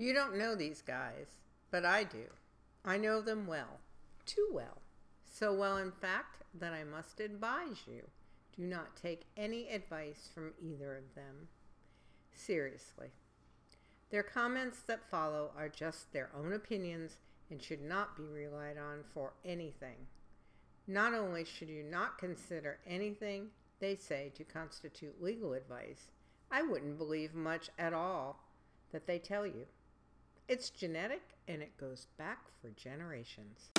You don't know these guys, but I do. I know them well, too well. So well, in fact, that I must advise you do not take any advice from either of them. Seriously. Their comments that follow are just their own opinions and should not be relied on for anything. Not only should you not consider anything they say to constitute legal advice, I wouldn't believe much at all that they tell you. It's genetic and it goes back for generations.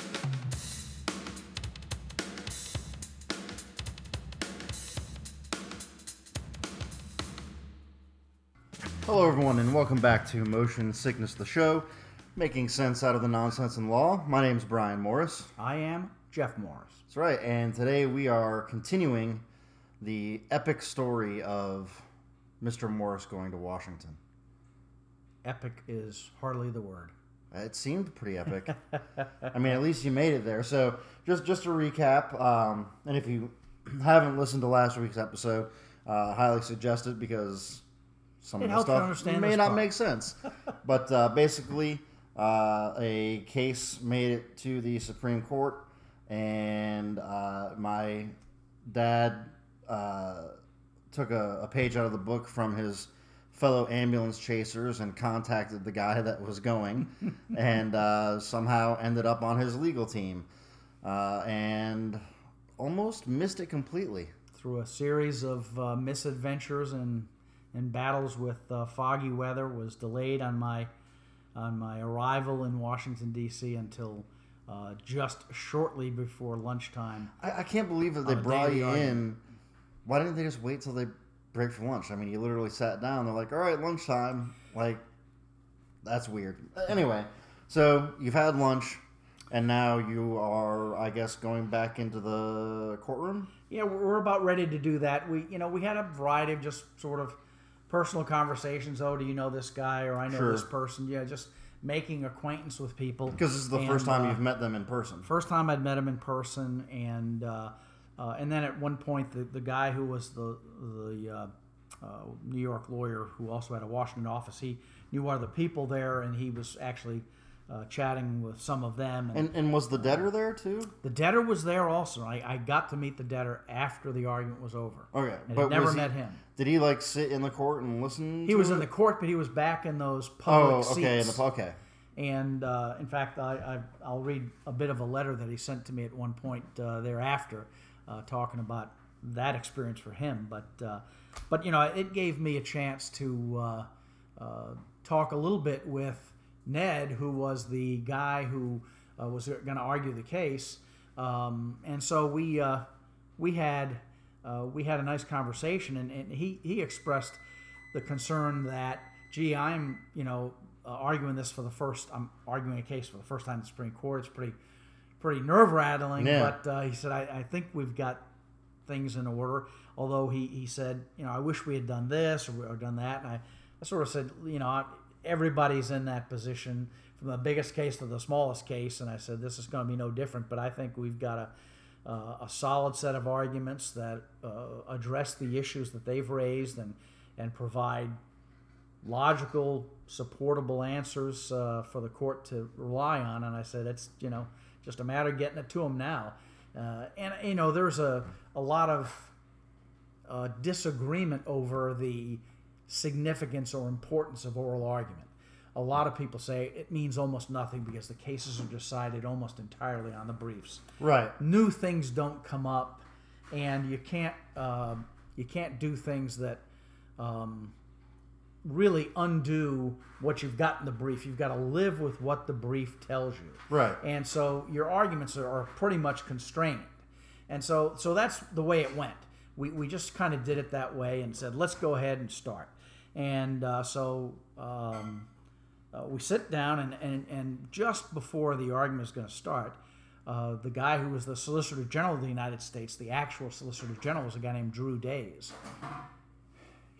Hello, everyone, and welcome back to Motion Sickness, the show, making sense out of the nonsense in law. My name's Brian Morris. I am Jeff Morris. That's right, and today we are continuing the epic story of Mr. Morris going to Washington. Epic is hardly the word. It seemed pretty epic. I mean, at least you made it there. So, just just to recap, um, and if you haven't listened to last week's episode, uh, highly suggest it because some It of the stuff may not part. make sense. but uh, basically, uh, a case made it to the Supreme Court, and uh, my dad uh, took a, a page out of the book from his fellow ambulance chasers and contacted the guy that was going, and uh, somehow ended up on his legal team, uh, and almost missed it completely. Through a series of uh, misadventures and and battles with uh, foggy weather, was delayed on my on my arrival in Washington D.C. until uh, just shortly before lunchtime. I, I can't believe that they On the day brought you in. Why didn't they just wait till they break for lunch? I mean, you literally sat down. They're like, "All right, lunchtime." Like, that's weird. Anyway, so you've had lunch, and now you are, I guess, going back into the courtroom. Yeah, we're about ready to do that. We, you know, we had a variety of just sort of personal conversations. Oh, do you know this guy? Or I know Sure. this person. Yeah, just making acquaintance with people. Because this is the And, first time uh, you've met them in person. First time I'd met him in person, and uh, uh, and then at one point, the, the guy who was the the uh, uh, New York lawyer who also had a Washington office, he knew one of the people there, and he was actually uh, chatting with some of them. And, And, and was the debtor there too? the debtor was there also. I, I got to meet the debtor after the argument was over. Okay, and but never he- met him. Did he like sit in the court and listen? He was it? in the court, but he was back in those public Oh, seats. okay, in the okay. And uh, in fact, I, I, I'll read a bit of a letter that he sent to me at one point uh, thereafter, uh, talking about that experience for him. But uh, but you know, it gave me a chance to uh, uh, talk a little bit with Ned, who was the guy who uh, was going to argue the case. Um, and so we uh, we had we had a nice conversation, and, and he he expressed the concern that gee, I'm you know arguing this for the first I'm arguing a case for the first time in the Supreme Court. It's pretty pretty nerve rattling, Yeah. but uh, he said I, I think we've got things in order. Although he, he said, you know, I wish we had done this or, or done that. And I, I sort of said, you know, I- everybody's in that position from the biggest case to the smallest case. And I said, this is going to be no different. But I think we've got a, uh, a solid set of arguments that uh, address the issues that they've raised and, and provide logical, supportable answers uh, for the court to rely on. And I said, it's you know just a matter of getting it to them now. Uh, and you know, there's a a lot of uh, disagreement over the significance or importance of oral argument. A lot of people say it means almost nothing because the cases are decided almost entirely on the briefs Right. new things don't come up, and you can't um you can't do things that um, really undo what you've got in the brief. You've got to live with what the brief tells you. Right. And so your arguments are, are pretty much constrained. And so so that's the way it went. We, we just kind of did it that way and said, let's go ahead and start. And uh, so um, uh, we sit down, and, and, and just before the argument is going to start, uh, the guy who was the Solicitor General of the United States, the actual Solicitor General, was a guy named Drew Days.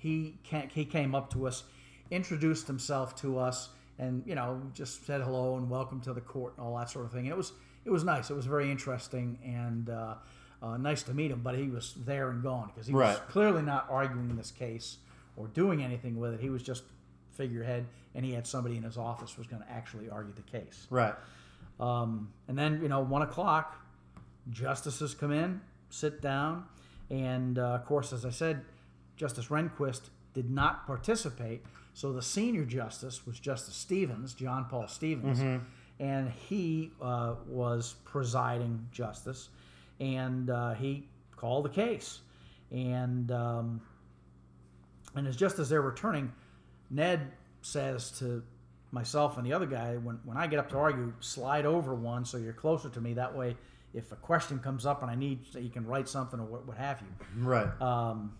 He, he came up to us, introduced himself to us, and you know just said hello and welcome to the court and all that sort of thing. And it was it was nice. It was very interesting and uh, uh, nice to meet him. But he was there and gone because he was clearly not arguing this case or doing anything with it. He was just figurehead, and he had somebody in his office who was going to actually argue the case. Right. Um, and then, you know, one o'clock, justices come in, sit down, and uh, of course, as I said, Justice Rehnquist did not participate. So the senior justice was Justice Stevens, John Paul Stevens, and he uh, was presiding justice, and uh, he called the case, and um, and as just as they're returning, Ned says to myself and the other guy, when, when I get up to argue, slide over one so you're closer to me. That way, if a question comes up and I need, so you can write something or what, what have you. Right. Um,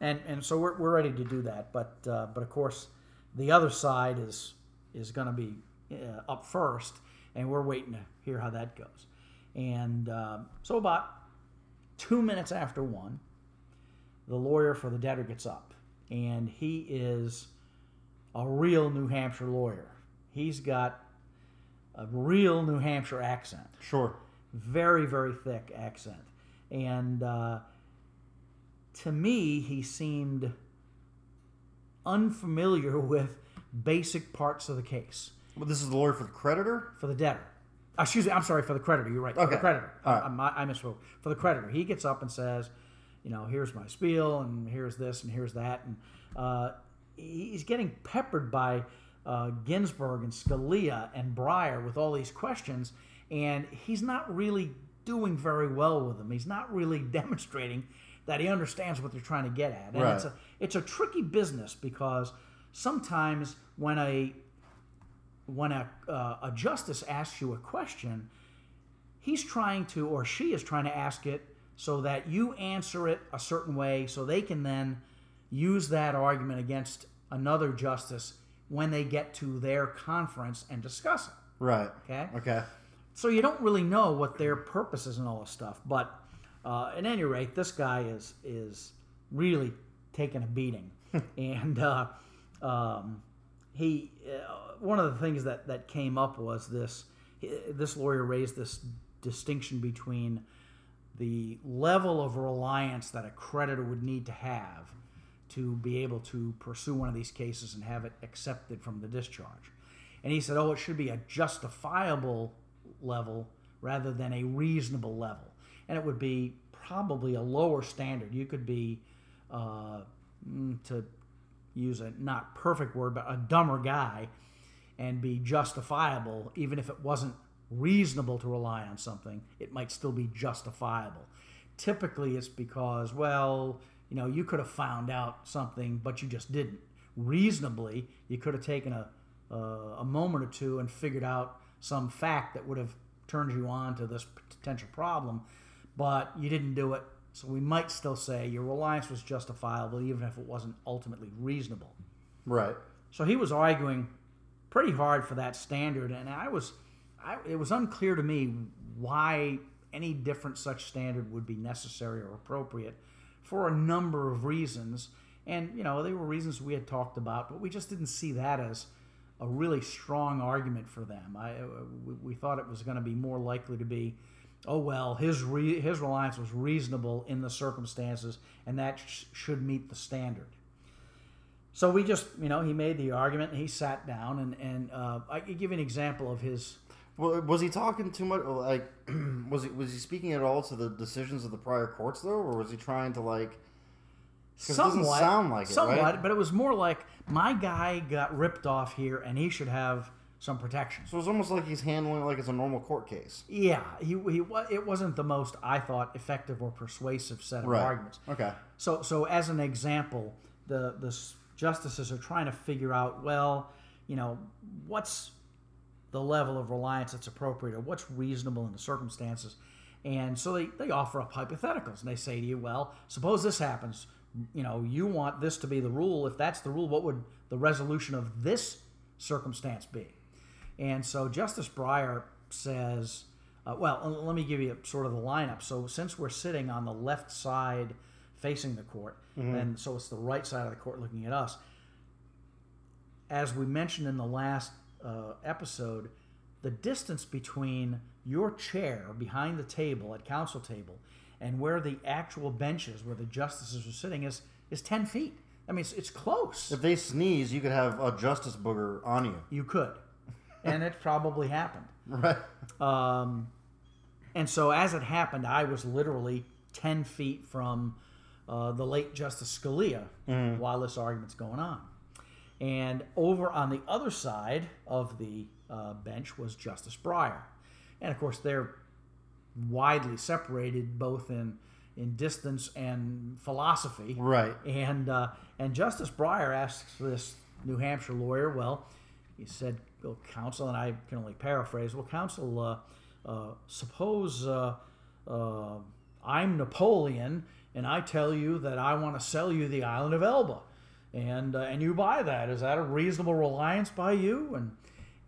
and and so we're, we're ready to do that. But uh, but of course, the other side is is going to be uh, up first, and we're waiting to hear how that goes. And um, so about two minutes after one, the lawyer for the debtor gets up, and he is a real New Hampshire lawyer. He's got a real New Hampshire accent sure. very very thick accent and uh, to me he seemed unfamiliar with basic parts of the case But this is the lawyer for the creditor. for the debtor Uh, excuse me i'm sorry for the creditor you're right for the Okay. creditor All right. I, I, I misspoke for the creditor he gets up and says you know here's my spiel and here's this and here's that and uh, he's getting peppered by uh, Ginsburg and Scalia and Breyer with all these questions, and he's not really doing very well with them. He's not really demonstrating that he understands what they're trying to get at, and it's a it's a tricky business because sometimes when a when a uh, a justice asks you a question, he's trying to or she is trying to ask it so that you answer it a certain way so they can then use that argument against another justice when they get to their conference and discuss it Right. okay Okay. so you don't really know what their purpose is and all this stuff but uh, at any rate this guy is is really taking a beating and uh, um, he uh, one of the things that that came up was this this lawyer raised this distinction between the level of reliance that a creditor would need to have to be able to pursue one of these cases and have it accepted from the discharge. And he said, oh, it should be a justifiable level rather than a reasonable level. And it would be probably a lower standard. You could be, uh, mm, to use a not perfect word, but a dumber guy and be justifiable, even if it wasn't reasonable to rely on something, it might still be justifiable. Typically, it's because, well, you know, you could have found out something, but you just didn't. Reasonably, you could have taken a, a, a moment or two and figured out some fact that would have turned you on to this potential problem, but you didn't do it. So we might still say your reliance was justifiable, even if it wasn't ultimately reasonable. Right. So he was arguing pretty hard for that standard, and I was, I, it was unclear to me why any different such standard would be necessary or appropriate for a number of reasons. And you know, they were reasons we had talked about, but we just didn't see that as a really strong argument for them. I, uh, we, we thought it was going to be more likely to be, oh well, his re, his reliance was reasonable in the circumstances, and that sh- should meet the standard. So we just, you know, he made the argument and he sat down and, and uh, I could give you an example of his. Well, was he talking too much? Like, was he was he speaking at all to the decisions of the prior courts though, or was he trying to like? 'Cause it doesn't sound like it, somewhat, right? but it was more like my guy got ripped off here and he should have some protection. So it's almost like he's handling it like it's a normal court case. Yeah, he, he it wasn't the most I thought effective or persuasive set of Right. arguments. Okay. So, so as an example, the the justices are trying to figure out, well, you know, what's the level of reliance that's appropriate, or what's reasonable in the circumstances, and so they they offer up hypotheticals, and they say to you, well, suppose this happens, you know, you want this to be the rule. If that's the rule, what would the resolution of this circumstance be? And so Justice Breyer says, uh, well, let me give you sort of the lineup. So since we're sitting on the left side facing the court, and so it's the right side of the court looking at us, as we mentioned in the last uh, episode, the distance between your chair behind the table at counsel table and where the actual benches where the justices are sitting is is 10 feet. I mean, it's, it's close. If they sneeze, you could have a justice booger on you. You could, and it probably happened. Right. Um, and so as it happened, I was literally 10 feet from uh, the late Justice Scalia while this argument's going on. And over on the other side of the uh, bench was Justice Breyer. And of course, they're widely separated both in, in distance and philosophy. Right. And uh, and Justice Breyer asks this New Hampshire lawyer, well, he said, well, counsel, and I can only paraphrase, well, counsel, uh, uh, suppose uh, uh, I'm Napoleon and I tell you that I want to sell you the island of Elba, and uh, and you buy that. Is that a reasonable reliance by you? And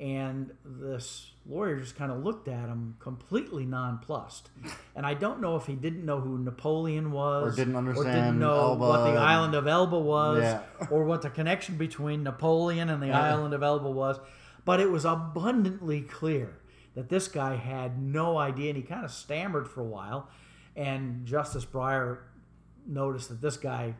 and this lawyer just kind of looked at him completely nonplussed. And I don't know if he didn't know who Napoleon was, Or didn't understand, or didn't know Elba what the island of Elba was, Yeah. or what the connection between Napoleon and the island of Elba was. But it was abundantly clear that this guy had no idea, and he kind of stammered for a while. And Justice Breyer noticed that this guy,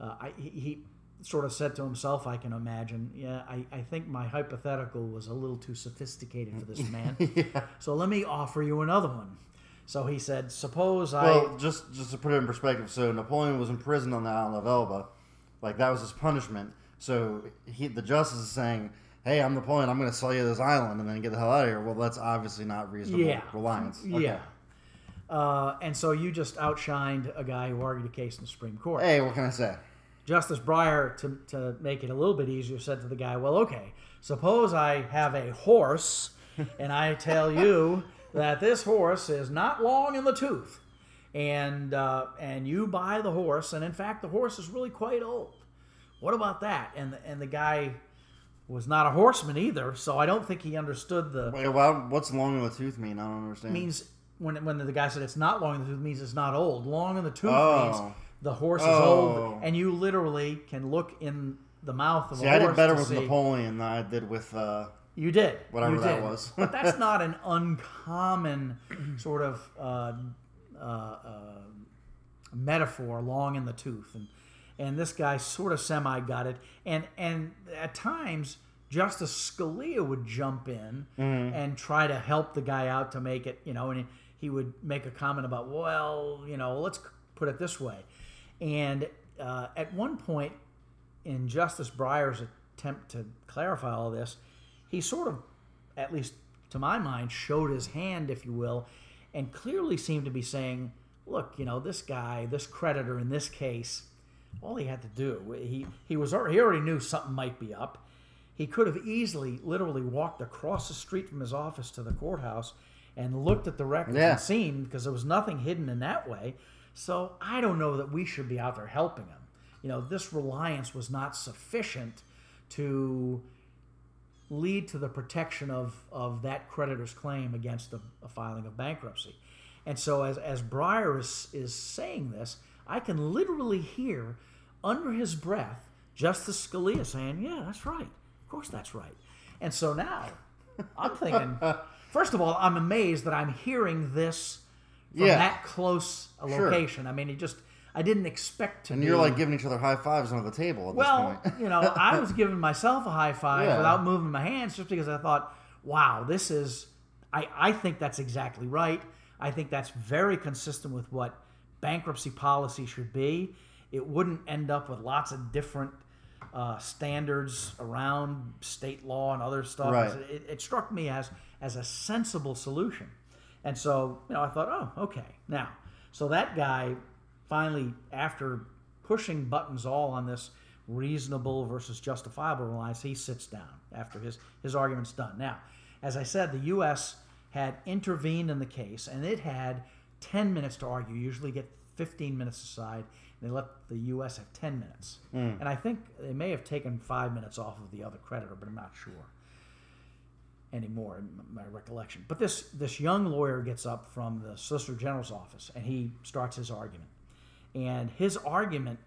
uh, he sort of said to himself, I can imagine, yeah, I, I think my hypothetical was a little too sophisticated for this man. yeah. So let me offer you another one. So he said, suppose I. Well, just just to put it in perspective, so Napoleon was imprisoned on the island of Elba, like that was his punishment. So he, the justice is saying, "Hey, I'm Napoleon. I'm going to sell you this island and then get the hell out of here." Well, that's obviously not reasonable Yeah. reliance. Okay. Yeah. Uh, and so you just outshined a guy who argued a case in the Supreme Court. Hey, what can I say? Justice Breyer, to, to make it a little bit easier, said to the guy, Well, okay, suppose I have a horse and I tell you that this horse is not long in the tooth. And, uh, and you buy the horse, and in fact, the horse is really quite old. What about that? And the, and the guy was not a horseman either, so I don't think he understood the Wait, well, what's long in the tooth mean? I don't understand. means when when the guy said it's not long in the tooth means it's not old. Long in the tooth Oh. means the horse is Oh. old, and you literally can look in the mouth of See, a horse I did better with see. Napoleon than I did with. Uh, You did Whatever you that was. but that's not an uncommon sort of uh, uh, uh, metaphor. Long in the tooth, and and this guy sort of semi got it, and and at times. Justice Scalia would jump in Mm-hmm. and try to help the guy out to make it, you know, and he would make a comment about, well, you know, let's put it this way. And uh, at one point in Justice Breyer's attempt to clarify all this, he sort of, at least to my mind, showed his hand, if you will, and clearly seemed to be saying, look, you know, this guy, this creditor in this case, all he had to do, he, he was already, he already knew something might be up. He could have easily, literally walked across the street from his office to the courthouse and looked at the records Yeah. and seen because there was nothing hidden in that way. So I don't know that we should be out there helping him. You know, this reliance was not sufficient to lead to the protection of, of that creditor's claim against a, a filing of bankruptcy. And so as, as Breyer is, is saying this, I can literally hear under his breath Justice Scalia saying, Yeah, that's right. Of course that's right. And so now I'm thinking, first of all, I'm amazed that I'm hearing this from Yeah. that close a Sure. location. I mean, it just, I didn't expect to and you're like giving each other high fives under the table at Well, this point. you know, I was giving myself a high five Yeah. without moving my hands just because I thought, wow, this is, I, I think that's exactly right. I think that's very consistent with what bankruptcy policy should be. It wouldn't end up with lots of different uh, standards around state law and other stuff. Right. It, it struck me as as a sensible solution. And so, you know, I thought, oh, okay. Now, so that guy finally, after pushing buttons all on this reasonable versus justifiable reliance, he sits down after his, his argument's done. Now, as I said, the U.S. had intervened in the case, and it had 10 minutes to argue. You usually get 15 minutes aside, and they let the U.S. have 10 minutes. Hmm. And I think they may have taken five minutes off of the other creditor, but I'm not sure anymore in my recollection. But this this young lawyer gets up from the Solicitor General's office and he starts his argument. And his argument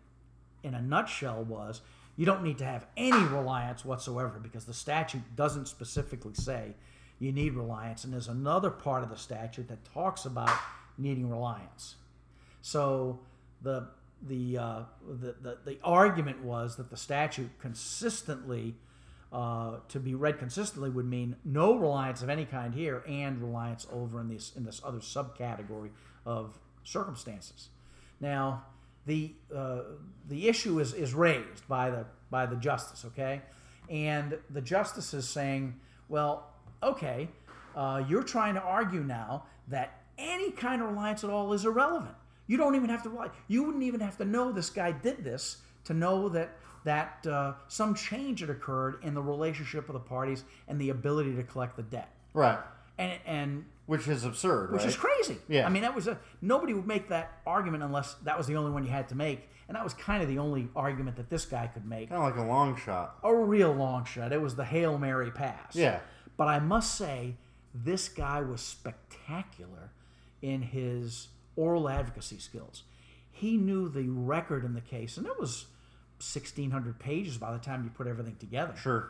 in a nutshell was you don't need to have any reliance whatsoever because the statute doesn't specifically say you need reliance and there's another part of the statute that talks about needing reliance. So the the, uh, the, the the argument was that the statute consistently uh, to be read consistently would mean no reliance of any kind here and reliance over in this in this other subcategory of circumstances. Now, the uh, the issue is is raised by the by the justice, okay, and the justice is saying, well, okay, uh, you're trying to argue now that any kind of reliance at all is irrelevant. You don't even have to rely. You wouldn't even have to know this guy did this to know that that uh, some change had occurred in the relationship of the parties and the ability to collect the debt. Right. And and Which is absurd, which right? is crazy. Yeah. I mean, that was a nobody would make that argument unless that was the only one you had to make, and that was kind of the only argument that this guy could make. Kind of like a long shot. A real long shot. It was the hail mary pass. Yeah. But I must say, this guy was spectacular in his oral advocacy skills. He knew the record in the case, and it was 1,600 pages by the time you put everything together Sure.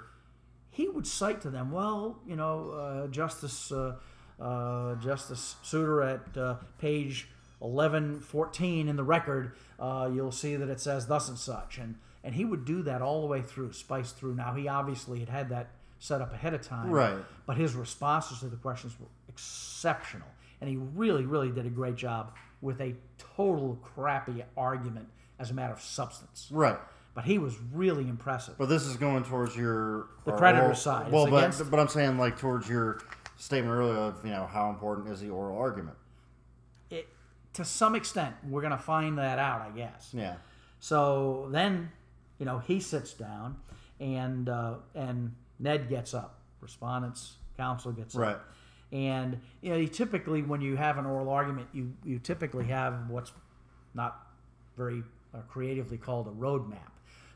he would cite to them, well, you know, uh, Justice uh, uh, Justice Souter at uh, page eleven fourteen in the record, uh, you'll see that it says thus and such, and and he would do that all the way through, spice through. Now he obviously had had that set up ahead of time, Right. But his responses to the questions were exceptional, and he really, really did a great job with a total crappy argument as a matter of substance. Right. But he was really impressive. But this is going towards your The or- creditor oral- side. Well, but against- but I'm saying like towards your statement earlier of you know how important is the oral argument. it, to some extent, we're going to find that out, I guess. Yeah. So then, you know, he sits down, and uh, and Ned gets up. Respondents counsel gets Right. up, and you know, you typically when you have an oral argument, you you typically have what's not very uh, creatively called a roadmap.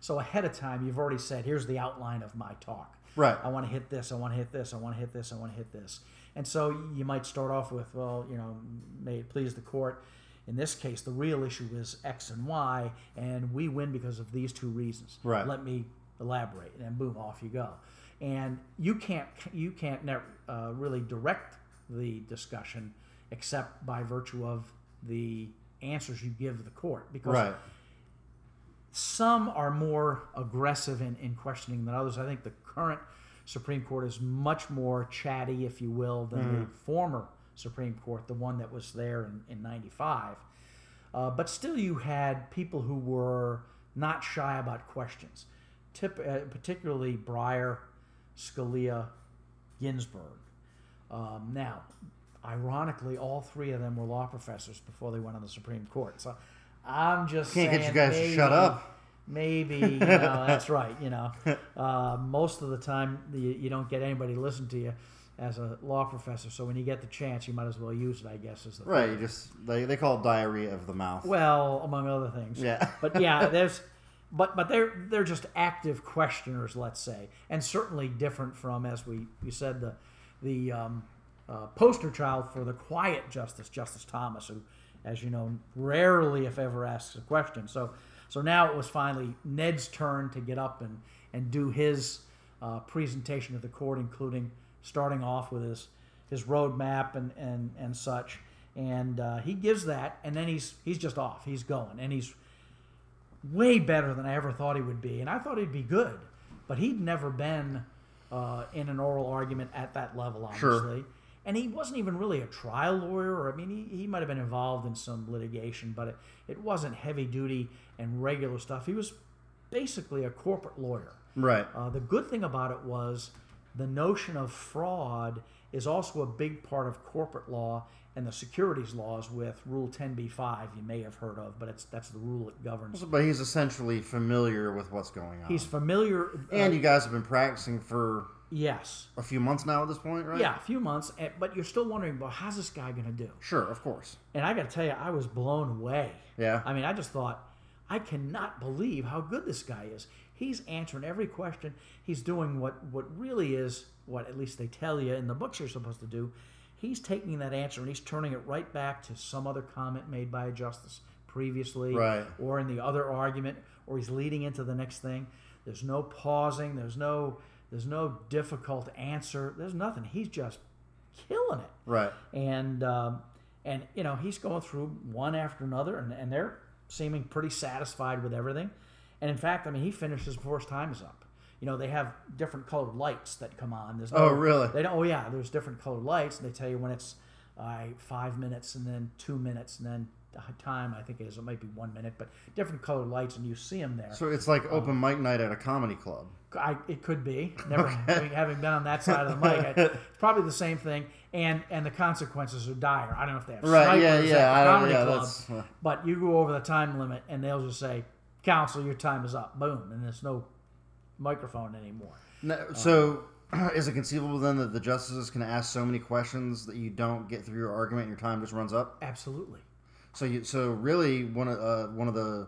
So ahead of time, you've already said, "Here's the outline of my talk." Right. I want to hit this. I want to hit this. I want to hit this. I want to hit this. And so you might start off with, well, you know, may it please the court. In this case, the real issue is X and Y, and we win because of these two reasons. Right. Let me elaborate, and boom, off you go. And you can't you can't uh, really direct the discussion except by virtue of the answers you give the court because Right. Some are more aggressive in, in questioning than others. I think the current Supreme Court is much more chatty, if you will, than the former Supreme Court, the one that was there in, in 95. Uh, but still, you had people who were not shy about questions, Tip, uh, particularly Breyer, Scalia, Ginsburg. Um, now, ironically, all three of them were law professors before they went on the Supreme Court. So I'm just Can't get you saying guys to shut up. Maybe you know, that's right. You know, uh, most of the time you, you don't get anybody to listen to you as a law professor. So when you get the chance, you might as well use it. I guess is the Right. You just they, they call it diarrhea of the mouth. well, among other things. Yeah. but yeah, there's, but but they're they're just active questioners, let's say, and certainly different from as we you said the the um, uh, poster child for the quiet justice, Justice Thomas, who, as you know, rarely if ever asks a question. So so now it was finally Ned's turn to get up and and do his uh, presentation to the court, including starting off with his his roadmap and and and such. And uh, he gives that, and then he's he's just off. He's going, and he's way better than I ever thought he would be. And I thought he'd be good, but he'd never been uh, in an oral argument at that level, obviously. Sure. And he wasn't even really a trial lawyer, or I mean, he, he might have been involved in some litigation, but it, it wasn't heavy duty and regular stuff. He was basically a corporate lawyer. Right. Uh, the good thing about it was the notion of fraud is also a big part of corporate law and the securities laws with Rule 10b-5 you may have heard of, but it's that's the rule that governs. But he's essentially familiar with what's going on. He's familiar. uh, and you guys have been practicing for yes, a few months now at this point, right? yeah, a few months, but you're still wondering, well, how's this guy going to do? Sure, of course. And I got to tell you, I was blown away. Yeah. I mean, I just thought, I cannot believe how good this guy is. He's answering every question. He's doing what what really is what at least they tell you in the books you're supposed to do. He's taking that answer and he's turning it right back to some other comment made by a justice previously, Right. or in the other argument, or he's leading into the next thing. There's no pausing. There's no there's no difficult answer. There's nothing. He's just killing it Right. and um, and you know he's going through one after another, and, and they're seeming pretty satisfied with everything. And in fact, I mean, he finishes before his time is up. You know, they have different colored lights that come on. There's no, Oh, really? They don't. Oh, yeah. There's different colored lights, and they tell you when it's uh, five minutes, and then two minutes, and then the time I think is it might be one minute, but different colored lights, and you see them there. So it's like open mic night at a comedy club. I, it could be. Never having, having been on that side of the mic, I, it's probably the same thing. And and the consequences are dire. I don't know if they have Right, yeah, yeah, I don't- comedy yeah, club, uh, but you go over the time limit, and they'll just say, "Counsel, your time is up." Boom, and there's no microphone anymore. No, so is it conceivable then that the justices can ask so many questions that you don't get through your argument and your time just runs up? Absolutely. So you so really one of uh, one of the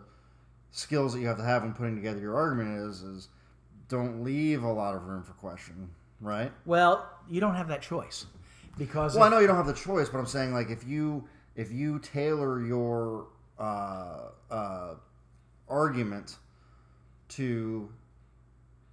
skills that you have to have when putting together your argument is is don't leave a lot of room for question, right? Well, you don't have that choice because Well, I know you don't have the choice, but I'm saying like if you if you tailor your uh, uh, argument to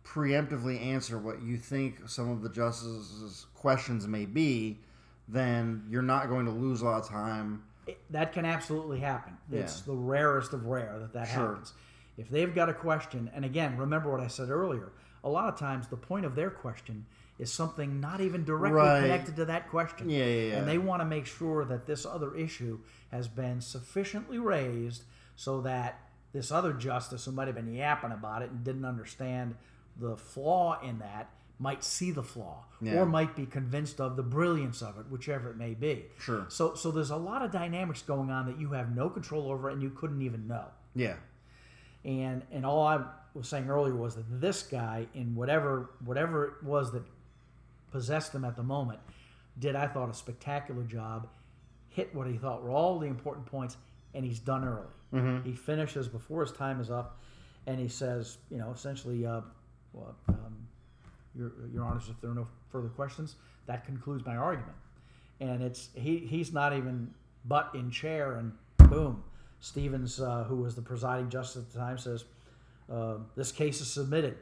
preemptively answer what you think some of the justices' questions may be, then you're not going to lose a lot of time. It- that can absolutely happen. It's Yeah. the rarest of rare that that Sure. happens. If they've got a question, and again, remember what I said earlier, a lot of times the point of their question is something not even directly Right. connected to that question. Yeah, yeah, yeah. And they want to make sure that this other issue has been sufficiently raised so that this other justice who might have been yapping about it and didn't understand the flaw in that might see the flaw Yeah. or might be convinced of the brilliance of it, whichever it may be. Sure. So so there's a lot of dynamics going on that you have no control over and you couldn't even know. Yeah. And and all I was saying earlier was that this guy in whatever whatever it was that possessed him at the moment did I thought a spectacular job, hit what he thought were all the important points, and he's done early. He finishes before his time is up, and he says, you know, essentially, uh, well, um, your your honors, if there are no further questions, that concludes my argument. And it's he he's not even butt in chair, and boom, Stevens, uh, who was the presiding justice at the time, says, uh, "This case is submitted,"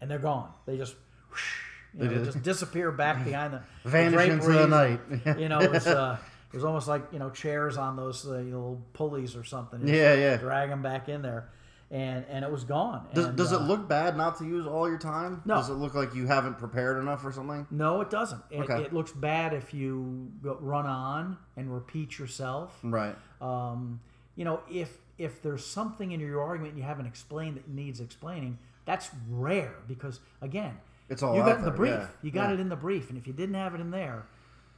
and they're gone. They just. whoosh, you know, did. just disappear back behind the Vanish into the night. you know, it was, uh, it was almost like you know chairs on those uh, little pulleys or something. Yeah, yeah. Drag them back in there, and and it was gone. Does, And, does it uh, look bad not to use all your time? No. Does it look like you haven't prepared enough or something? No, it doesn't. It, Okay. it looks bad if you run on and repeat yourself. Right. Um, you know, if if there's something in your argument you haven't explained that needs explaining, that's rare because again, It's all you got in the brief. yeah, You got yeah. it in the brief, and if you didn't have it in there,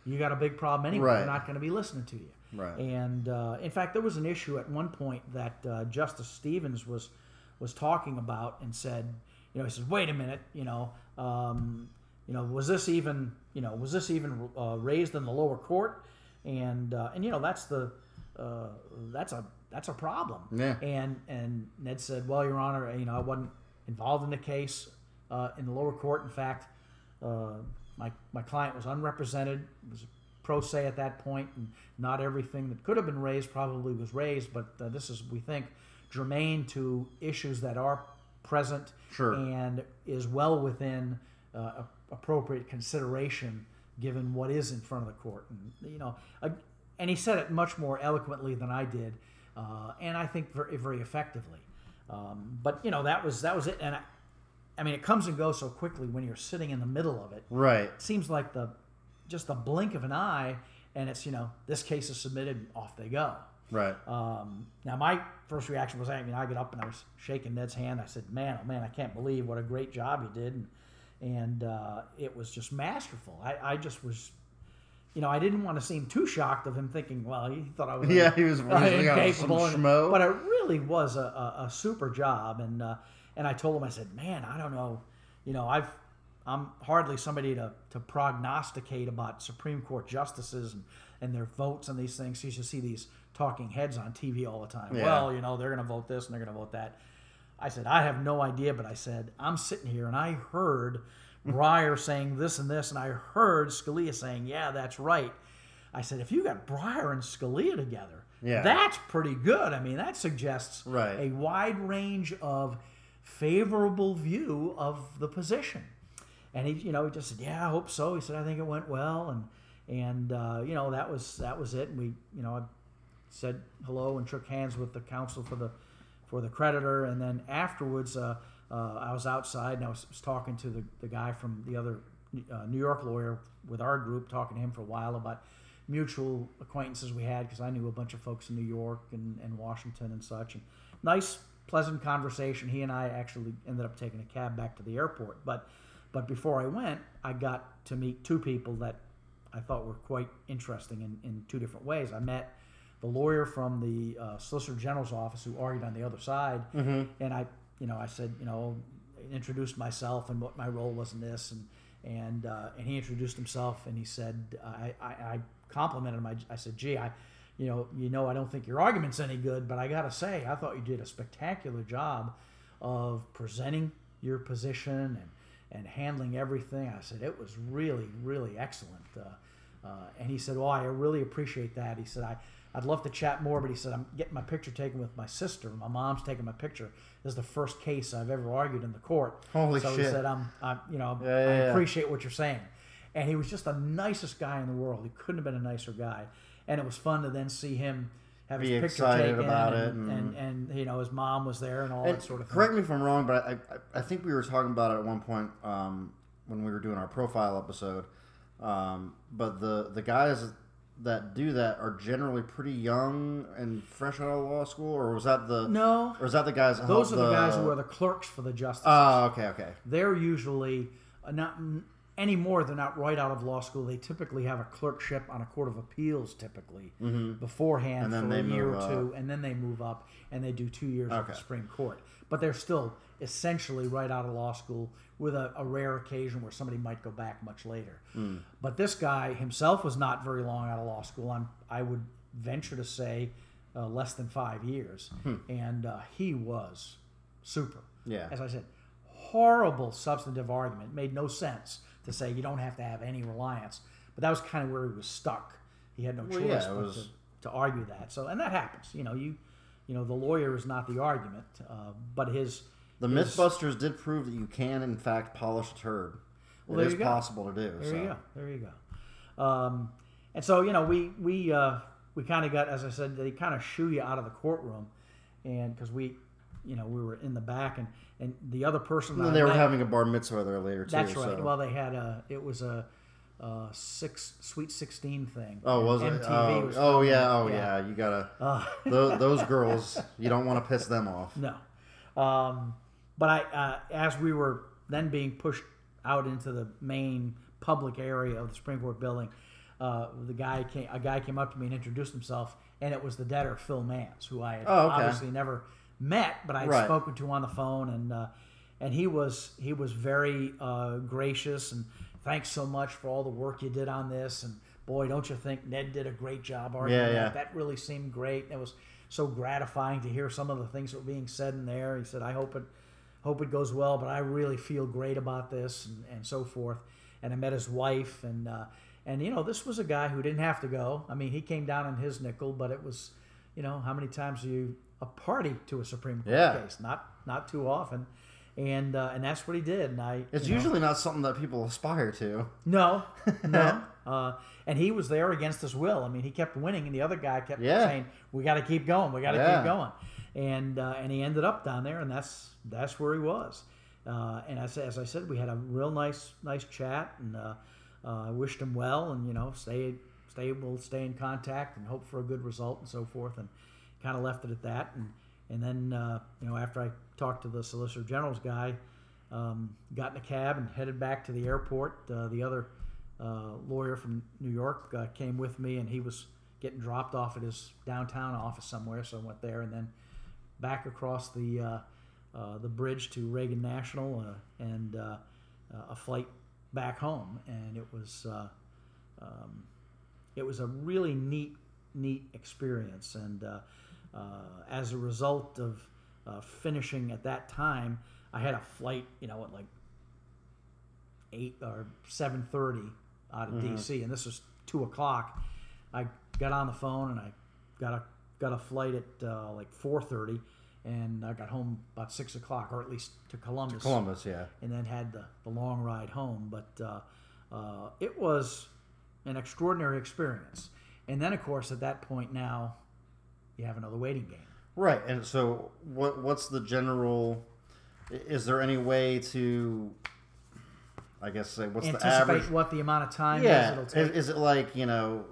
you got a big problem anyway. Right. They're not going to be listening to you. Right. And uh, in fact, there was an issue at one point that uh, Justice Stevens was was talking about and said, you know, he says, "Wait a minute, you know, um, you know, was this even, you know, was this even uh, raised in the lower court?" And uh, and you know, that's the uh, that's a that's a problem. Yeah. And and Ned said, "Well, Your Honor, you know, I wasn't involved in the case uh, in the lower court. In fact, uh, my my client was unrepresented. Was pro se at that point, and not everything that could have been raised probably was raised. But uh, this is, we think, germane to issues that are present Sure. and is well within uh, appropriate consideration given what is in front of the court. And you know, and he said it much more eloquently than I did, uh, and I think very, very effectively. Um, but you know, that was that was it. And I, I mean, it comes and goes so quickly when you're sitting in the middle of it Right. it seems like the just the blink of an eye and it's you know this case is submitted off they go Right. um, now my first reaction was i mean i get up and i was shaking ned's hand i said man oh man i can't believe what a great job you did and, and uh, it was just masterful I, I just was you know i didn't want to seem too shocked of him thinking well he thought i was Yeah, he was- he was "Oh, incapable and- schmo." but it really was a, a, a super job. And uh, and i told him i said man i don't know. You know i've i'm hardly somebody to, to prognosticate about supreme court justices and, and their votes and these things. You should see these talking heads on tv all the time. Yeah. well you know they're going to vote this and they're going to vote that. I said i have no idea but i said i'm sitting here and i heard breyer saying this and this and i heard scalia saying yeah that's right i said if you got breyer and scalia together Yeah. that's pretty good i mean that suggests Right. a wide range of favorable view of the position. And he, you know, he just said, "Yeah, I hope so." He said, "I think it went well," and and uh, you know that was that was it. And we, you know, I said hello and shook hands with the counsel for the for the creditor, and then afterwards, uh, uh, I was outside and I was, was talking to the, the guy from the other uh, New York lawyer with our group, talking to him for a while about mutual acquaintances we had because I knew a bunch of folks in New York and, and Washington and such. And nice, pleasant conversation. He and I actually ended up taking a cab back to the airport. But but before I went, I got to meet two people that I thought were quite interesting in, in two different ways. I met the lawyer from the uh, Solicitor General's office who argued on the other side, Mm-hmm. and I, you know, I said, you know, introduced myself and what my role was in this, and and uh, and he introduced himself, and he said, I, I, I complimented him. I, I said, gee, I, you know, you know, I don't think your argument's any good, but I got to say, I thought you did a spectacular job of presenting your position and and handling everything. I said it was really, really excellent. Uh, uh, and he said, "Well, I really appreciate that." He said, "I, I'd love to chat more, but he said I'm getting my picture taken with my sister. My mom's taking my picture. This is the first case I've ever argued in the court. Holy shit. so he said, "I'm, I'm, you know, Yeah, yeah, I yeah. appreciate what you're saying." And he was just the nicest guy in the world. He couldn't have been a nicer guy. And it was fun to then see him have his picture taken, about and, it and- and, and you know his mom was there and all And that sort of thing. correct me if I'm wrong, but I, I, I think we were talking about it at one point um, when we were doing our profile episode. Um, but the the guys that do that are generally pretty young and fresh out of law school, or was that the No, or is that the guys? those are help the guys who are the clerks for the justices. Oh, okay, okay. they're usually uh, not anymore. They're not right out of law school. They typically have a clerkship on a court of appeals, typically beforehand And then for a year or up. two, and then they move up and they do two years at the Supreme Court. But they're still essentially right out of law school, with a, a rare occasion where somebody might go back much later. Hmm. But this guy himself was not very long out of law school. I'm, I would venture to say uh, less than five years, and uh, he was super Hmm. Yeah. as I said, horrible substantive argument. Made no sense to say you don't have to have any reliance. But that was kind of where he was stuck. He had no Well, choice yeah, but was- to, to argue that. So, and that happens. You know, you, you know, the lawyer is not the argument, uh, but his. The MythBusters did prove that you can, in fact, polish a turd. Well, it is possible to do. There so. you go. There you go. Um, and so you know, we we uh, we kind of got, as I said, they kind of shoo you out of the courtroom, and because we, you know, we were in the back, and and the other person. And then I they were met- having a bar mitzvah there later too. That's right. So. Well, they had a. It was a, a six Sweet Sixteen thing. oh, was it? MTV Oh, was oh yeah. Oh yeah. You gotta. Uh, those, those girls, you don't want to piss them off. no, um, but I, uh, as we were then being pushed out into the main public area of the Supreme Court building, uh, the guy came. A guy came up to me and introduced himself, and it was the debtor Phil Mans, who I had Oh, okay. obviously never met, but I'd Right. spoken to on the phone, and uh, and he was he was very uh, gracious and thanks so much for all the work you did on this, and boy, don't you think Ned did a great job arguing Yeah, that? That really seemed great. It was so gratifying to hear some of the things that were being said in there. He said, "I hope it hope it goes well, but I really feel great about this," and, and so forth. And I met his wife, and uh, and you know, this was a guy who didn't have to go. I mean, he came down in his nickel, but it was, you know, how many times are you a party to a Supreme Court Yeah. case? Not not too often. And uh, and that's what he did. And I It's you know, usually not something that people aspire to. no, no. uh, and he was there against his will. I mean, he kept winning, and the other guy kept Yeah. saying, "We got to keep going. We got to Yeah. keep going." And uh, and he ended up down there, and that's that's where he was. Uh, and as, as I said, we had a real nice nice chat, and uh, uh, I wished him well, and you know, stay stay we'll stay in contact and hope for a good result and so forth, and kind of left it at that. And and then uh, you know, after I talked to the Solicitor General's guy, um, got in a cab and headed back to the airport. The other lawyer from New York came with me, and he was getting dropped off at his downtown office somewhere. So I went there, and then back across the uh, uh, the bridge to Reagan National, uh, and a flight back home. And it was uh, um, it was a really neat neat experience. And uh, uh, as a result of uh, finishing at that time, I had a flight, you know, at like eight or seven thirty out of DC, and this was two o'clock. I got on the phone and I got a got a flight at uh, like four thirty, and I got home about six o'clock, or at least to Columbus, Columbus, yeah. and then had the, the long ride home. But uh, uh, it was an extraordinary experience. And then, of course, at that point now, you have another waiting game. Right, and so what? What's the general? Is there any way to? I guess say what's the average? what the amount of time is Yeah, is, is it like you know?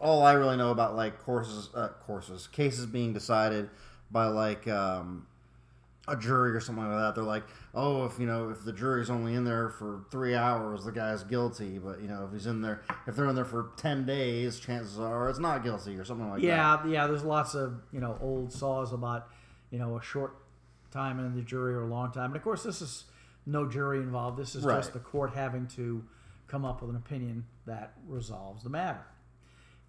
All I really know about like courses, uh, courses, cases being decided by like um, a jury or something like that. They're like, oh, if you know, if the jury's only in there for three hours, the guy's guilty. But you know, if he's in there, if they're in there for ten days, chances are it's not guilty or something like that. yeah, yeah. There's lots of you know old saws about you know a short time in the jury or a long time, and of course this is no jury involved. This is Right. just the court having to come up with an opinion that resolves the matter,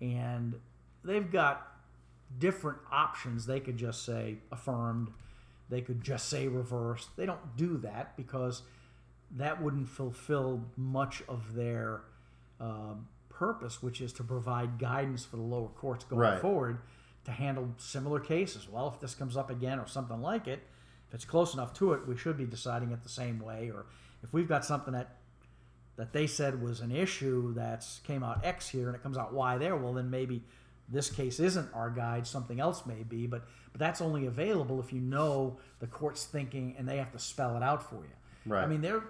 and they've got different options. They could just say affirmed. They could just say reversed. They don't do that because that wouldn't fulfill much of their um, purpose, which is to provide guidance for the lower courts going Right. forward to handle similar cases. Well, if this comes up again or something like it, if it's close enough to it, we should be deciding it the same way. Or if we've got something that that they said was an issue that's came out X here and it comes out Y there, well then maybe this case isn't our guide, something else may be, but but that's only available if you know the court's thinking and they have to spell it out for you. Right. I mean they're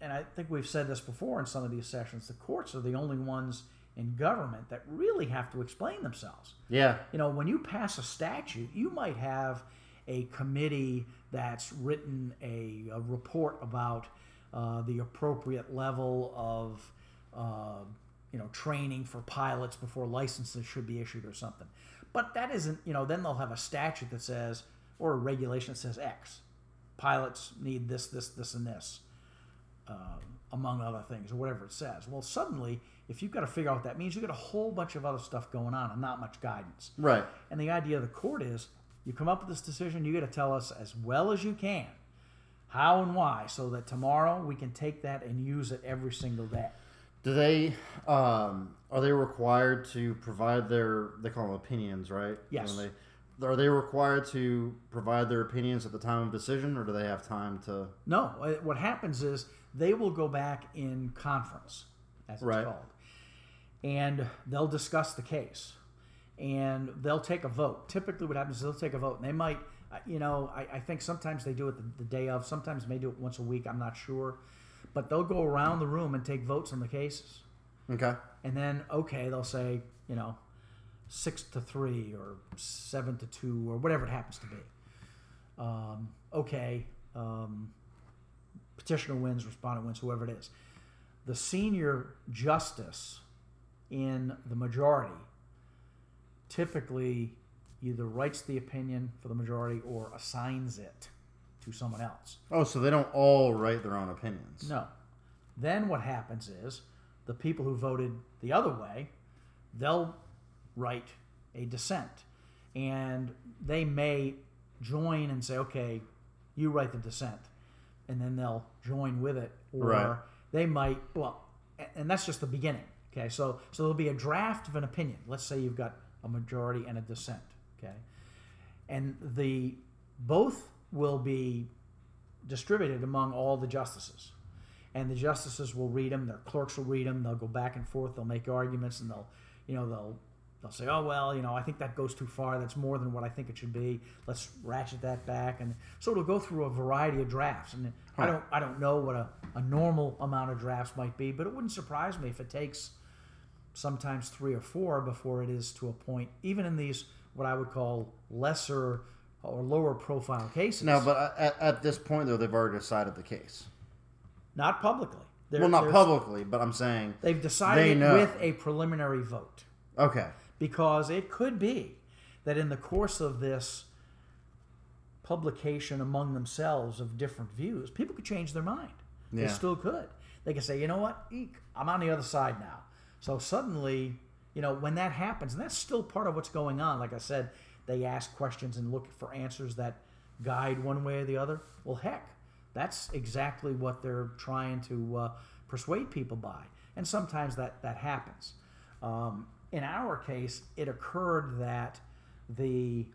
and I think we've said this before in some of these sessions, the courts are the only ones in government that really have to explain themselves yeah, you know, when you pass a statute, you might have a committee that's written a, a report about uh, the appropriate level of, uh, you know, training for pilots before licenses should be issued or something. But that isn't, you know, then they'll have a statute that says, or a regulation that says X. Pilots need this, this, this, and this um, among other things, or whatever it says. Well, suddenly, if you've got to figure out what that means, you've got a whole bunch of other stuff going on and not much guidance. right. And the idea of the court is you come up with this decision, you got to tell us as well as you can how and why, so that tomorrow we can take that and use it every single day. Do they um, are they required to provide their they call them opinions, right? Yes. They, are they required to provide their opinions at the time of decision, or do they have time to? No, uh, what happens is they will go back in conference, as it's Right. called, and they'll discuss the case, and they'll take a vote. Typically, what happens is they'll take a vote, and they might, you know, I, I think sometimes they do it the, the day of, sometimes they do it once a week. I'm not sure, but they'll go around the room and take votes on the cases, Okay. and then okay, they'll say, you know, six to three or seven to two or whatever it happens to be. Um, okay. Um, petitioner wins, respondent wins, whoever it is. The senior justice in the majority typically either writes the opinion for the majority or assigns it to someone else. Oh, so they don't all write their own opinions. No. Then what happens is the people who voted the other way, they'll write a dissent. And they may join and say, okay, you write the dissent. And then they'll join with it. Or Right. they might, well, and that's just the beginning. Okay, so so there'll be a draft of an opinion. Let's say you've got a majority and a dissent. Okay, and the both will be distributed among all the justices. And the justices will read them, their clerks will read them, they'll go back and forth, they'll make arguments, and they'll, you know, they'll they'll say, oh well, you know, I think that goes too far. That's more than what I think it should be. Let's ratchet that back, and so it'll go through a variety of drafts. And I don't I don't know what a, a normal amount of drafts might be, but it wouldn't surprise me if it takes sometimes three or four before it is to a point, even in these what I would call lesser or lower profile cases. No, but uh, at, at this point though, they've already decided the case. not publicly. They're- well, not publicly, but I'm saying They've decided They with a preliminary vote okay. because it could be that in the course of this publication among themselves of different views, people could change their mind. Yeah. They still could. They could say, you know what, Eek, I'm on the other side now. So suddenly, you know, when that happens, and that's still part of what's going on. Like I said, they ask questions and look for answers that guide one way or the other. Well, heck, that's exactly what they're trying to uh, persuade people by. And sometimes that, that happens. Um, in our case, it occurred that the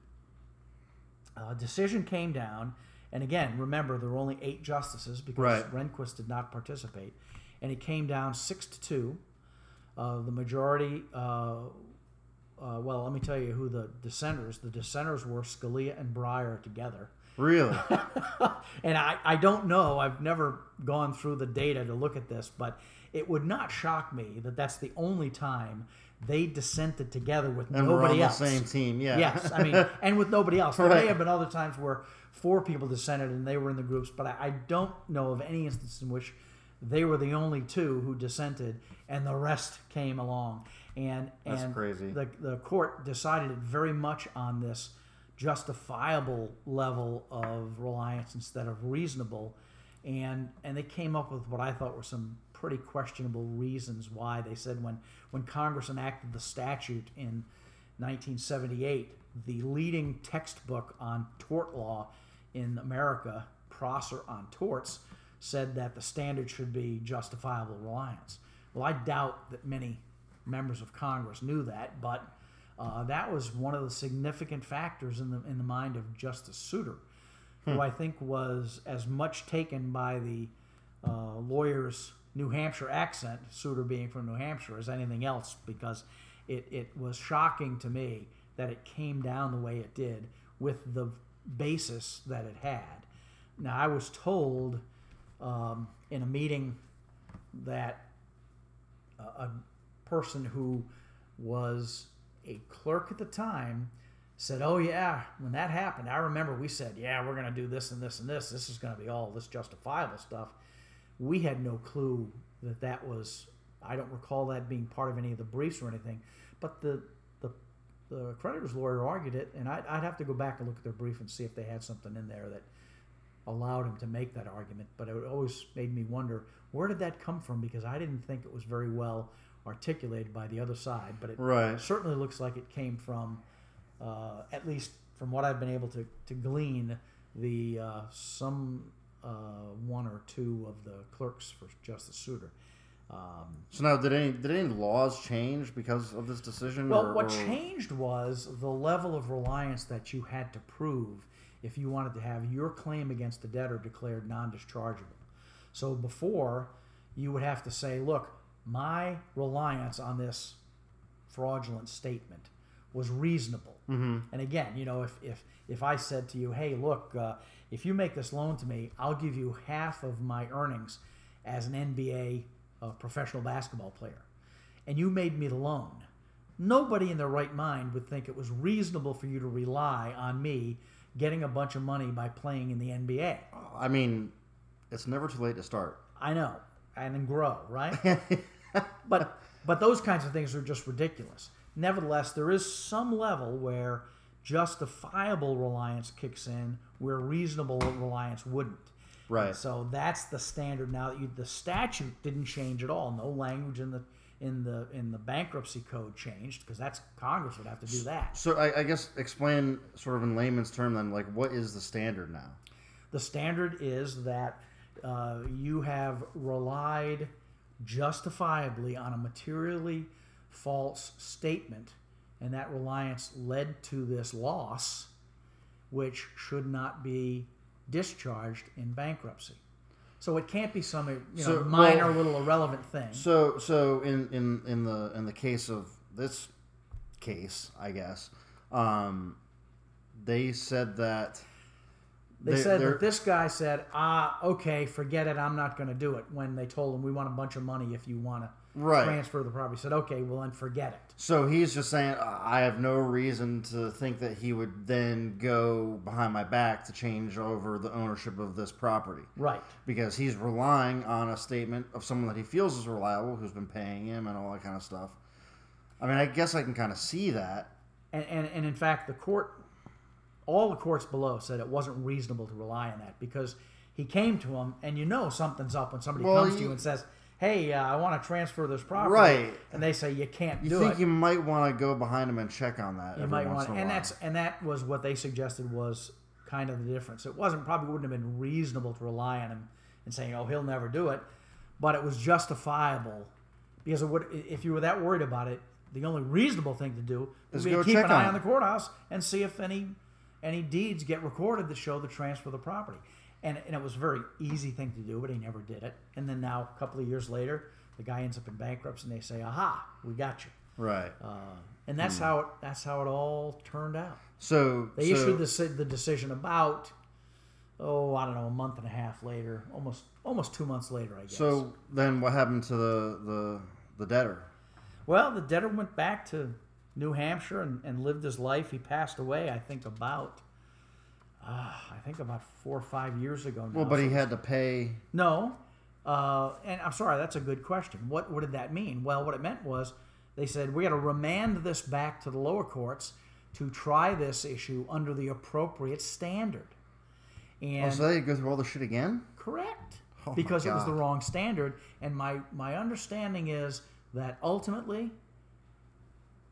uh, decision came down, and again, remember there were only eight justices because Right. Rehnquist did not participate, and it came down six to two. Uh, the majority uh, uh, well, let me tell you who the dissenters. The dissenters were Scalia and Breyer together. Really? and I, I don't know. I've never gone through the data to look at this, but it would not shock me that that's the only time they dissented together with and we're nobody on else. the same team. Yeah. Yes, I mean, and with nobody else. There Right. may have been other times where four people dissented and they were in the groups, but I, I don't know of any instance in which they were the only two who dissented and the rest came along. And That's and crazy. The the court decided it very much on this justifiable level of reliance instead of reasonable, and and they came up with what I thought were some pretty questionable reasons why they said when when Congress enacted the statute in 1978, the leading textbook on tort law in America, Prosser on torts, said that the standard should be justifiable reliance. Well, I doubt that many members of Congress knew that, but uh, that was one of the significant factors in the in the mind of Justice Souter, who I think was as much taken by the uh, lawyer's New Hampshire accent, Souter being from New Hampshire, as anything else, because it, it was shocking to me that it came down the way it did with the basis that it had. Now, I was told um, in a meeting that a, a person who was a clerk at the time said, "Oh yeah, when that happened, I remember we said, yeah, we're going to do this and this and this. This is going to be all this justifiable stuff." We had no clue that that was. I don't recall that being part of any of the briefs or anything, but the the the creditor's lawyer argued it, and I'd, I'd have to go back and look at their brief and see if they had something in there that allowed him to make that argument. But it always made me wonder where did that come from because I didn't think it was very well articulated by the other side. But it Right. certainly looks like it came from, uh, at least from what I've been able to, to glean, the uh, some uh, one or two of the clerks for Justice Souter. Um, So now, did any did any laws change because of this decision? well, or, what or- changed was the level of reliance that you had to prove if you wanted to have your claim against the debtor declared non-dischargeable. So before, you would have to say, "Look, my reliance on this fraudulent statement was reasonable." Mm-hmm. And again, you know, if if if I said to you, "Hey, look, uh, if you make this loan to me, I'll give you half of my earnings as an NBA uh, professional basketball player," and you made me the loan, nobody in their right mind would think it was reasonable for you to rely on me getting a bunch of money by playing in the NBA. I mean, it's never too late to start. I know, and then grow, right? but but those kinds of things are just ridiculous. Nevertheless, there is some level where justifiable reliance kicks in, where reasonable reliance wouldn't. Right. So that's the standard now. That you, the statute didn't change at all. No language in the in the in the bankruptcy code changed because that's Congress would have to do that. So I, I guess explain sort of in layman's term then, like what is the standard now? The standard is that uh, you have relied justifiably on a materially false statement, and that reliance led to this loss, which should not be discharged in bankruptcy. So it can't be some you know, So, minor well- little irrelevant thing. So so in in in the in the case of this case, I guess, um, they said that They they- said that this guy said, "Ah, okay, forget it. I'm not going to do it." When they told him, "We want a bunch of money if you want to Right. transfer the property," he said, "Okay, well then forget it." So he's just saying, I have no reason to think that he would then go behind my back to change over the ownership of this property. Right. Because he's relying on a statement of someone that he feels is reliable, who's been paying him and all that kind of stuff. I mean, I guess I can kind of see that. And, and, and in fact, the court, all the courts below said it wasn't reasonable to rely on that because he came to him, and you know something's up when somebody Well, comes to you and says, "Hey, uh, I want to transfer this property," Right. And they say you can't You do think it. you might want to go behind him and check on that you might want, and that's and that was what they suggested was kind of the difference. It wasn't probably wouldn't have been reasonable to rely on him and saying, "Oh, he'll never do it," but it was justifiable because it would, if you were that worried about it, the only reasonable thing to do would be to keep an eye it. on the courthouse and see if any any deeds get recorded that show the transfer of the property. And, and it was a very easy thing to do, but he never did it. And then now, a couple of years later, the guy ends up in bankruptcy, and they say, "Aha, we got you." Right. uh, and that's how it, that's how it all turned out. So They so, issued the the decision about oh I don't know a month and a half later, almost almost two months later, I guess. So then, what happened to the the the debtor? well, the debtor went back to New Hampshire and, and lived his life. He passed away, I think about uh, I think about four or five years ago. Now. Well, but he had to pay. No. Uh, and I'm sorry, that's a good question. What, what did that mean? Well, what it meant was they said, we got to remand this back to the lower courts to try this issue under the appropriate standard. And Oh, so they go through all the shit again. correct. Oh because it was the wrong standard. And my, my understanding is that ultimately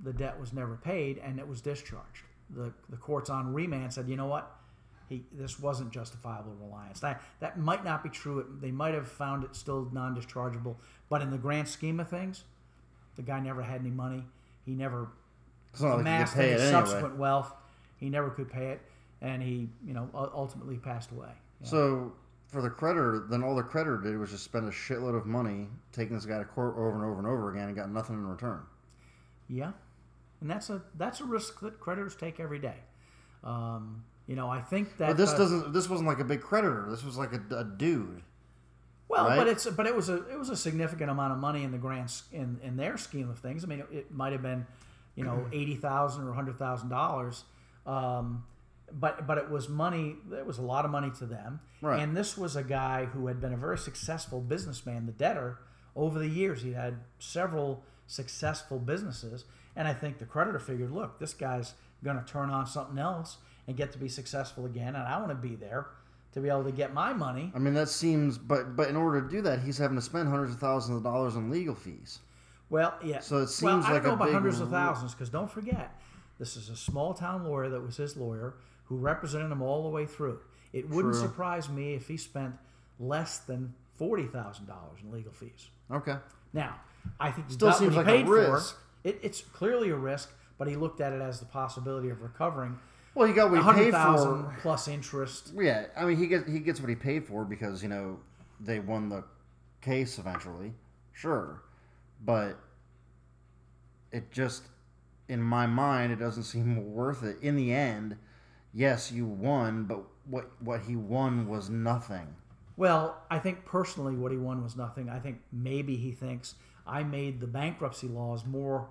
the debt was never paid and it was discharged. The, the courts on remand said, you know what? He, this wasn't justifiable reliance. That that might not be true. It, they might have found it still non-dischargeable, but in the grand scheme of things, the guy never had any money. He never not like amassed any anyway. subsequent wealth. He never could pay it, and he, you know, ultimately passed away. So for the creditor, then all the creditor did was just spend a shitload of money taking this guy to court over and over and over again and got nothing in return. Yeah, and that's a that's a risk that creditors take every day. Um, you know, I think that But this uh, doesn't. This wasn't like a big creditor. This was like a, a dude. well, right? but it's but it was a it was a significant amount of money in the grand in in their scheme of things. I mean, it, it might have been, you know, eighty thousand or hundred thousand dollars. Um, but but it was money. It was a lot of money to them. Right. And this was a guy who had been a very successful businessman. The debtor over the years, he had several successful businesses, and I think the creditor figured, look, this guy's going to turn on something else and get to be successful again, and I want to be there to be able to get my money. I mean, that seems. But but in order to do that, he's having to spend hundreds of thousands of dollars on legal fees. Well, yeah. So it well, seems I don't like know a about big hundreds of thousands because don't forget, this is a small town lawyer that was his lawyer who represented him all the way through. It wouldn't True. surprise me if he spent less than forty thousand dollars in legal fees. Okay. Now, I think Still seems like a risk. for. It, it's clearly a risk, but he looked at it as the possibility of recovering Well, he got what he paid for. plus interest. Yeah, I mean, he gets he gets what he paid for because you know they won the case eventually. Sure, but it just in my mind it doesn't seem worth it. In the end, yes, you won, but what what he won was nothing. Well, I think personally, what he won was nothing. I think maybe he thinks I made the bankruptcy laws more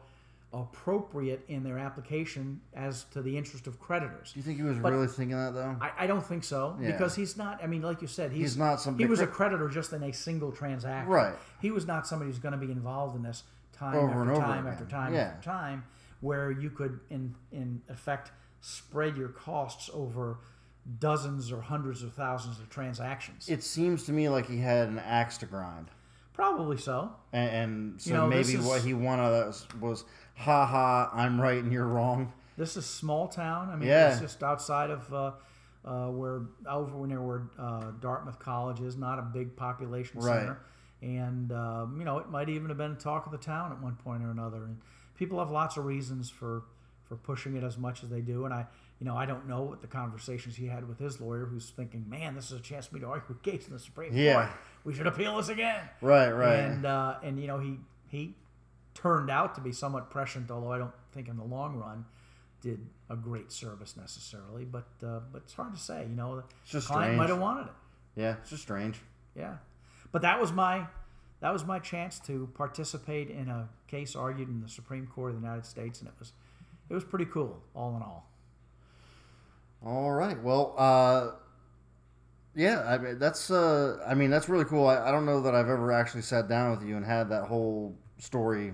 appropriate in their application as to the interest of creditors. Do you think he was But- really thinking that though? I, I don't think so Yeah. because he's not. I mean, like you said, he's, He's not some He was a creditor just in a single transaction. Right. He was not somebody who's going to be involved in this time Over after time again. after time Yeah. after time, where you could, in in effect, spread your costs over dozens or hundreds of thousands of transactions. it seems to me like he had an axe to grind. Probably so. And, and so You know, maybe is- what he wanted was, was, ha ha, I'm right and you're wrong. This is small town. I mean, Yeah. it's just outside of uh, uh, where over near where uh, Dartmouth College is, not a big population Right. center, and um, you know it might even have been talk of the town at one point or another. And people have lots of reasons for for pushing it as much as they do. And I, you know, I don't know what the conversations he had with his lawyer, who's thinking, man, this is a chance for me to argue a case in the Supreme Court. Yeah. Court. We should appeal this again. Right, right. And uh, and you know he he turned out to be somewhat prescient, although I don't think in the long run did a great service necessarily. But uh, but it's hard to say. You know, the just client strange. might have wanted it. yeah, it's just strange. Yeah, but that was my that was my chance to participate in a case argued in the Supreme Court of the United States, and it was it was pretty cool, all in all. All right. Well, uh, yeah, I mean, that's uh, I mean that's really cool. I, I don't know that I've ever actually sat down with you and had that whole story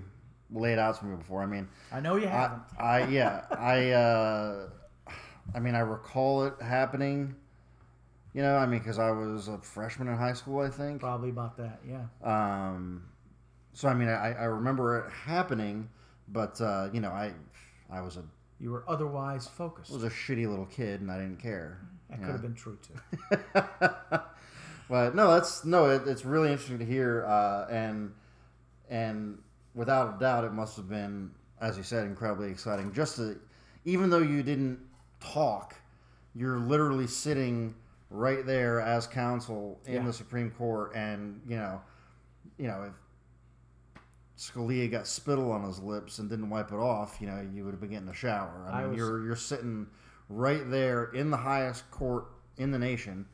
laid out to me before. I mean, I know you haven't. I yeah, I uh, I mean I recall it happening. You know, I mean, because I was a freshman in high school, I think. Probably about that. Yeah. Um, so I mean, I, I remember it happening, but uh, you know, I I was a You were otherwise focused. I was a shitty little kid and I didn't care. That you could have been true too. But no, that's no, it, it's really interesting to hear, uh, and and without a doubt, it must have been, as you said, incredibly exciting. Just to, even though you didn't talk, you're literally sitting right there as counsel in Yeah. the Supreme Court, and you know, you know, if Scalia got spittle on his lips and didn't wipe it off, you know, you would have been getting a shower. I I mean, was- you're you're sitting right there in the highest court in the nation,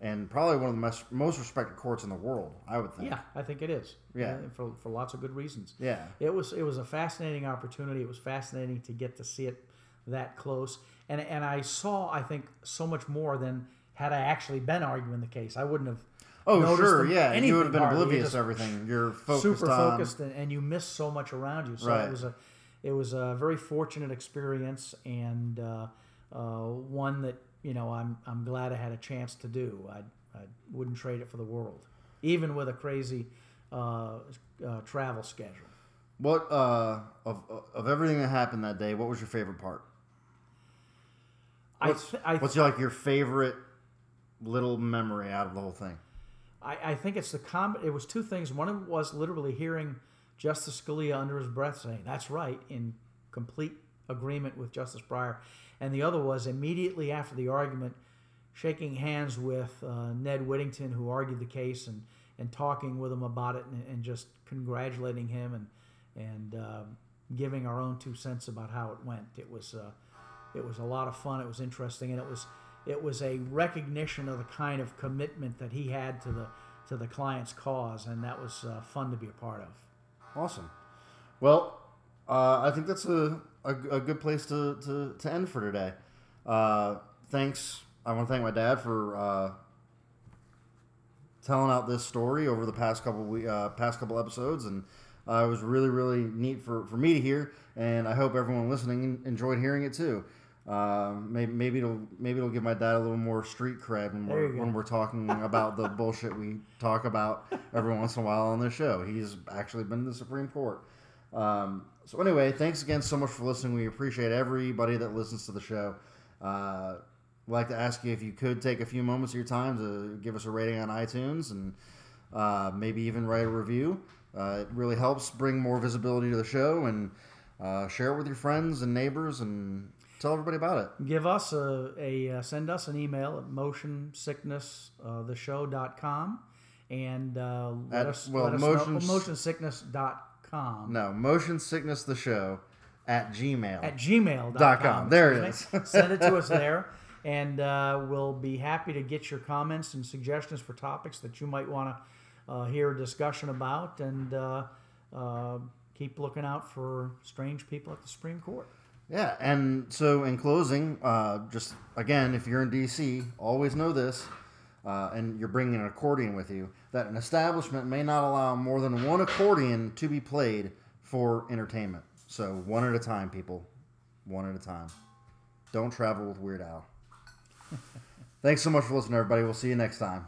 and probably one of the most most respected courts in the world. I would think. Yeah, I think it is. Yeah. Uh, for, for lots of good reasons. Yeah. It was it was a fascinating opportunity. It was fascinating to get to see it that close, and and I saw I think so much more than had I actually been arguing the case. I wouldn't have. Oh, sure. Yeah, you would have been hardly. Oblivious to everything. You're focused super on. focused, and, and you miss so much around you. So Right. it was a it was a very fortunate experience, and uh, uh, one that you know I'm I'm glad I had a chance to do. I I wouldn't trade it for the world, even with a crazy uh, uh, travel schedule. What uh, of of everything that happened that day? What was your favorite part? I, What's, th- I, what's your, like your favorite little memory out of the whole thing? I, I think it's the com. It was two things. One was literally hearing Justice Scalia under his breath saying, "That's right," in complete agreement with Justice Breyer, and the other was immediately after the argument, shaking hands with uh, Ned Whittington, who argued the case, and and talking with him about it, and, and just congratulating him and and uh, giving our own two cents about how it went. It was uh, it was a lot of fun. It was interesting, and it was it was a recognition of the kind of commitment that he had to the to the client's cause, and that was uh, fun to be a part of. Awesome. Well, uh, I think that's a, a, a good place to, to, to end for today. Uh, thanks. I want to thank my dad for uh, telling out this story over the past couple we uh, past couple episodes, and uh, it was really really neat for, for me to hear, and I hope everyone listening enjoyed hearing it too. Uh, maybe, maybe it'll maybe it'll give my dad a little more street cred when we're when we're talking about the bullshit we talk about every once in a while on this show. He's actually been to the Supreme Court. Um, so anyway, thanks again so much for listening. We appreciate everybody that listens to the show. Uh, I'd like to ask you if you could take a few moments of your time to give us a rating on iTunes and uh, maybe even write a review. Uh, it really helps bring more visibility to the show and uh, share it with your friends and neighbors and tell everybody about it. Give us a, a uh, send us an email at motionsicknesstheshow.com and uh, let At- us well, let us motion- know, motionsickness.com No, motion sickness the show at Gmail. at gmail.com. Dot com. There it is. Send it to us there, and uh, we'll be happy to get your comments and suggestions for topics that you might want to uh, hear a discussion about, and uh, uh, keep looking out for strange people at the Supreme Court. Yeah, and so in closing, uh, just again, if you're in DC, always know this, uh, and you're bringing an accordion with you, that an establishment may not allow more than one accordion to be played for entertainment. So one at a time, people, one at a time. Don't travel with Weird Al. Thanks so much for listening, everybody. We'll see you next time.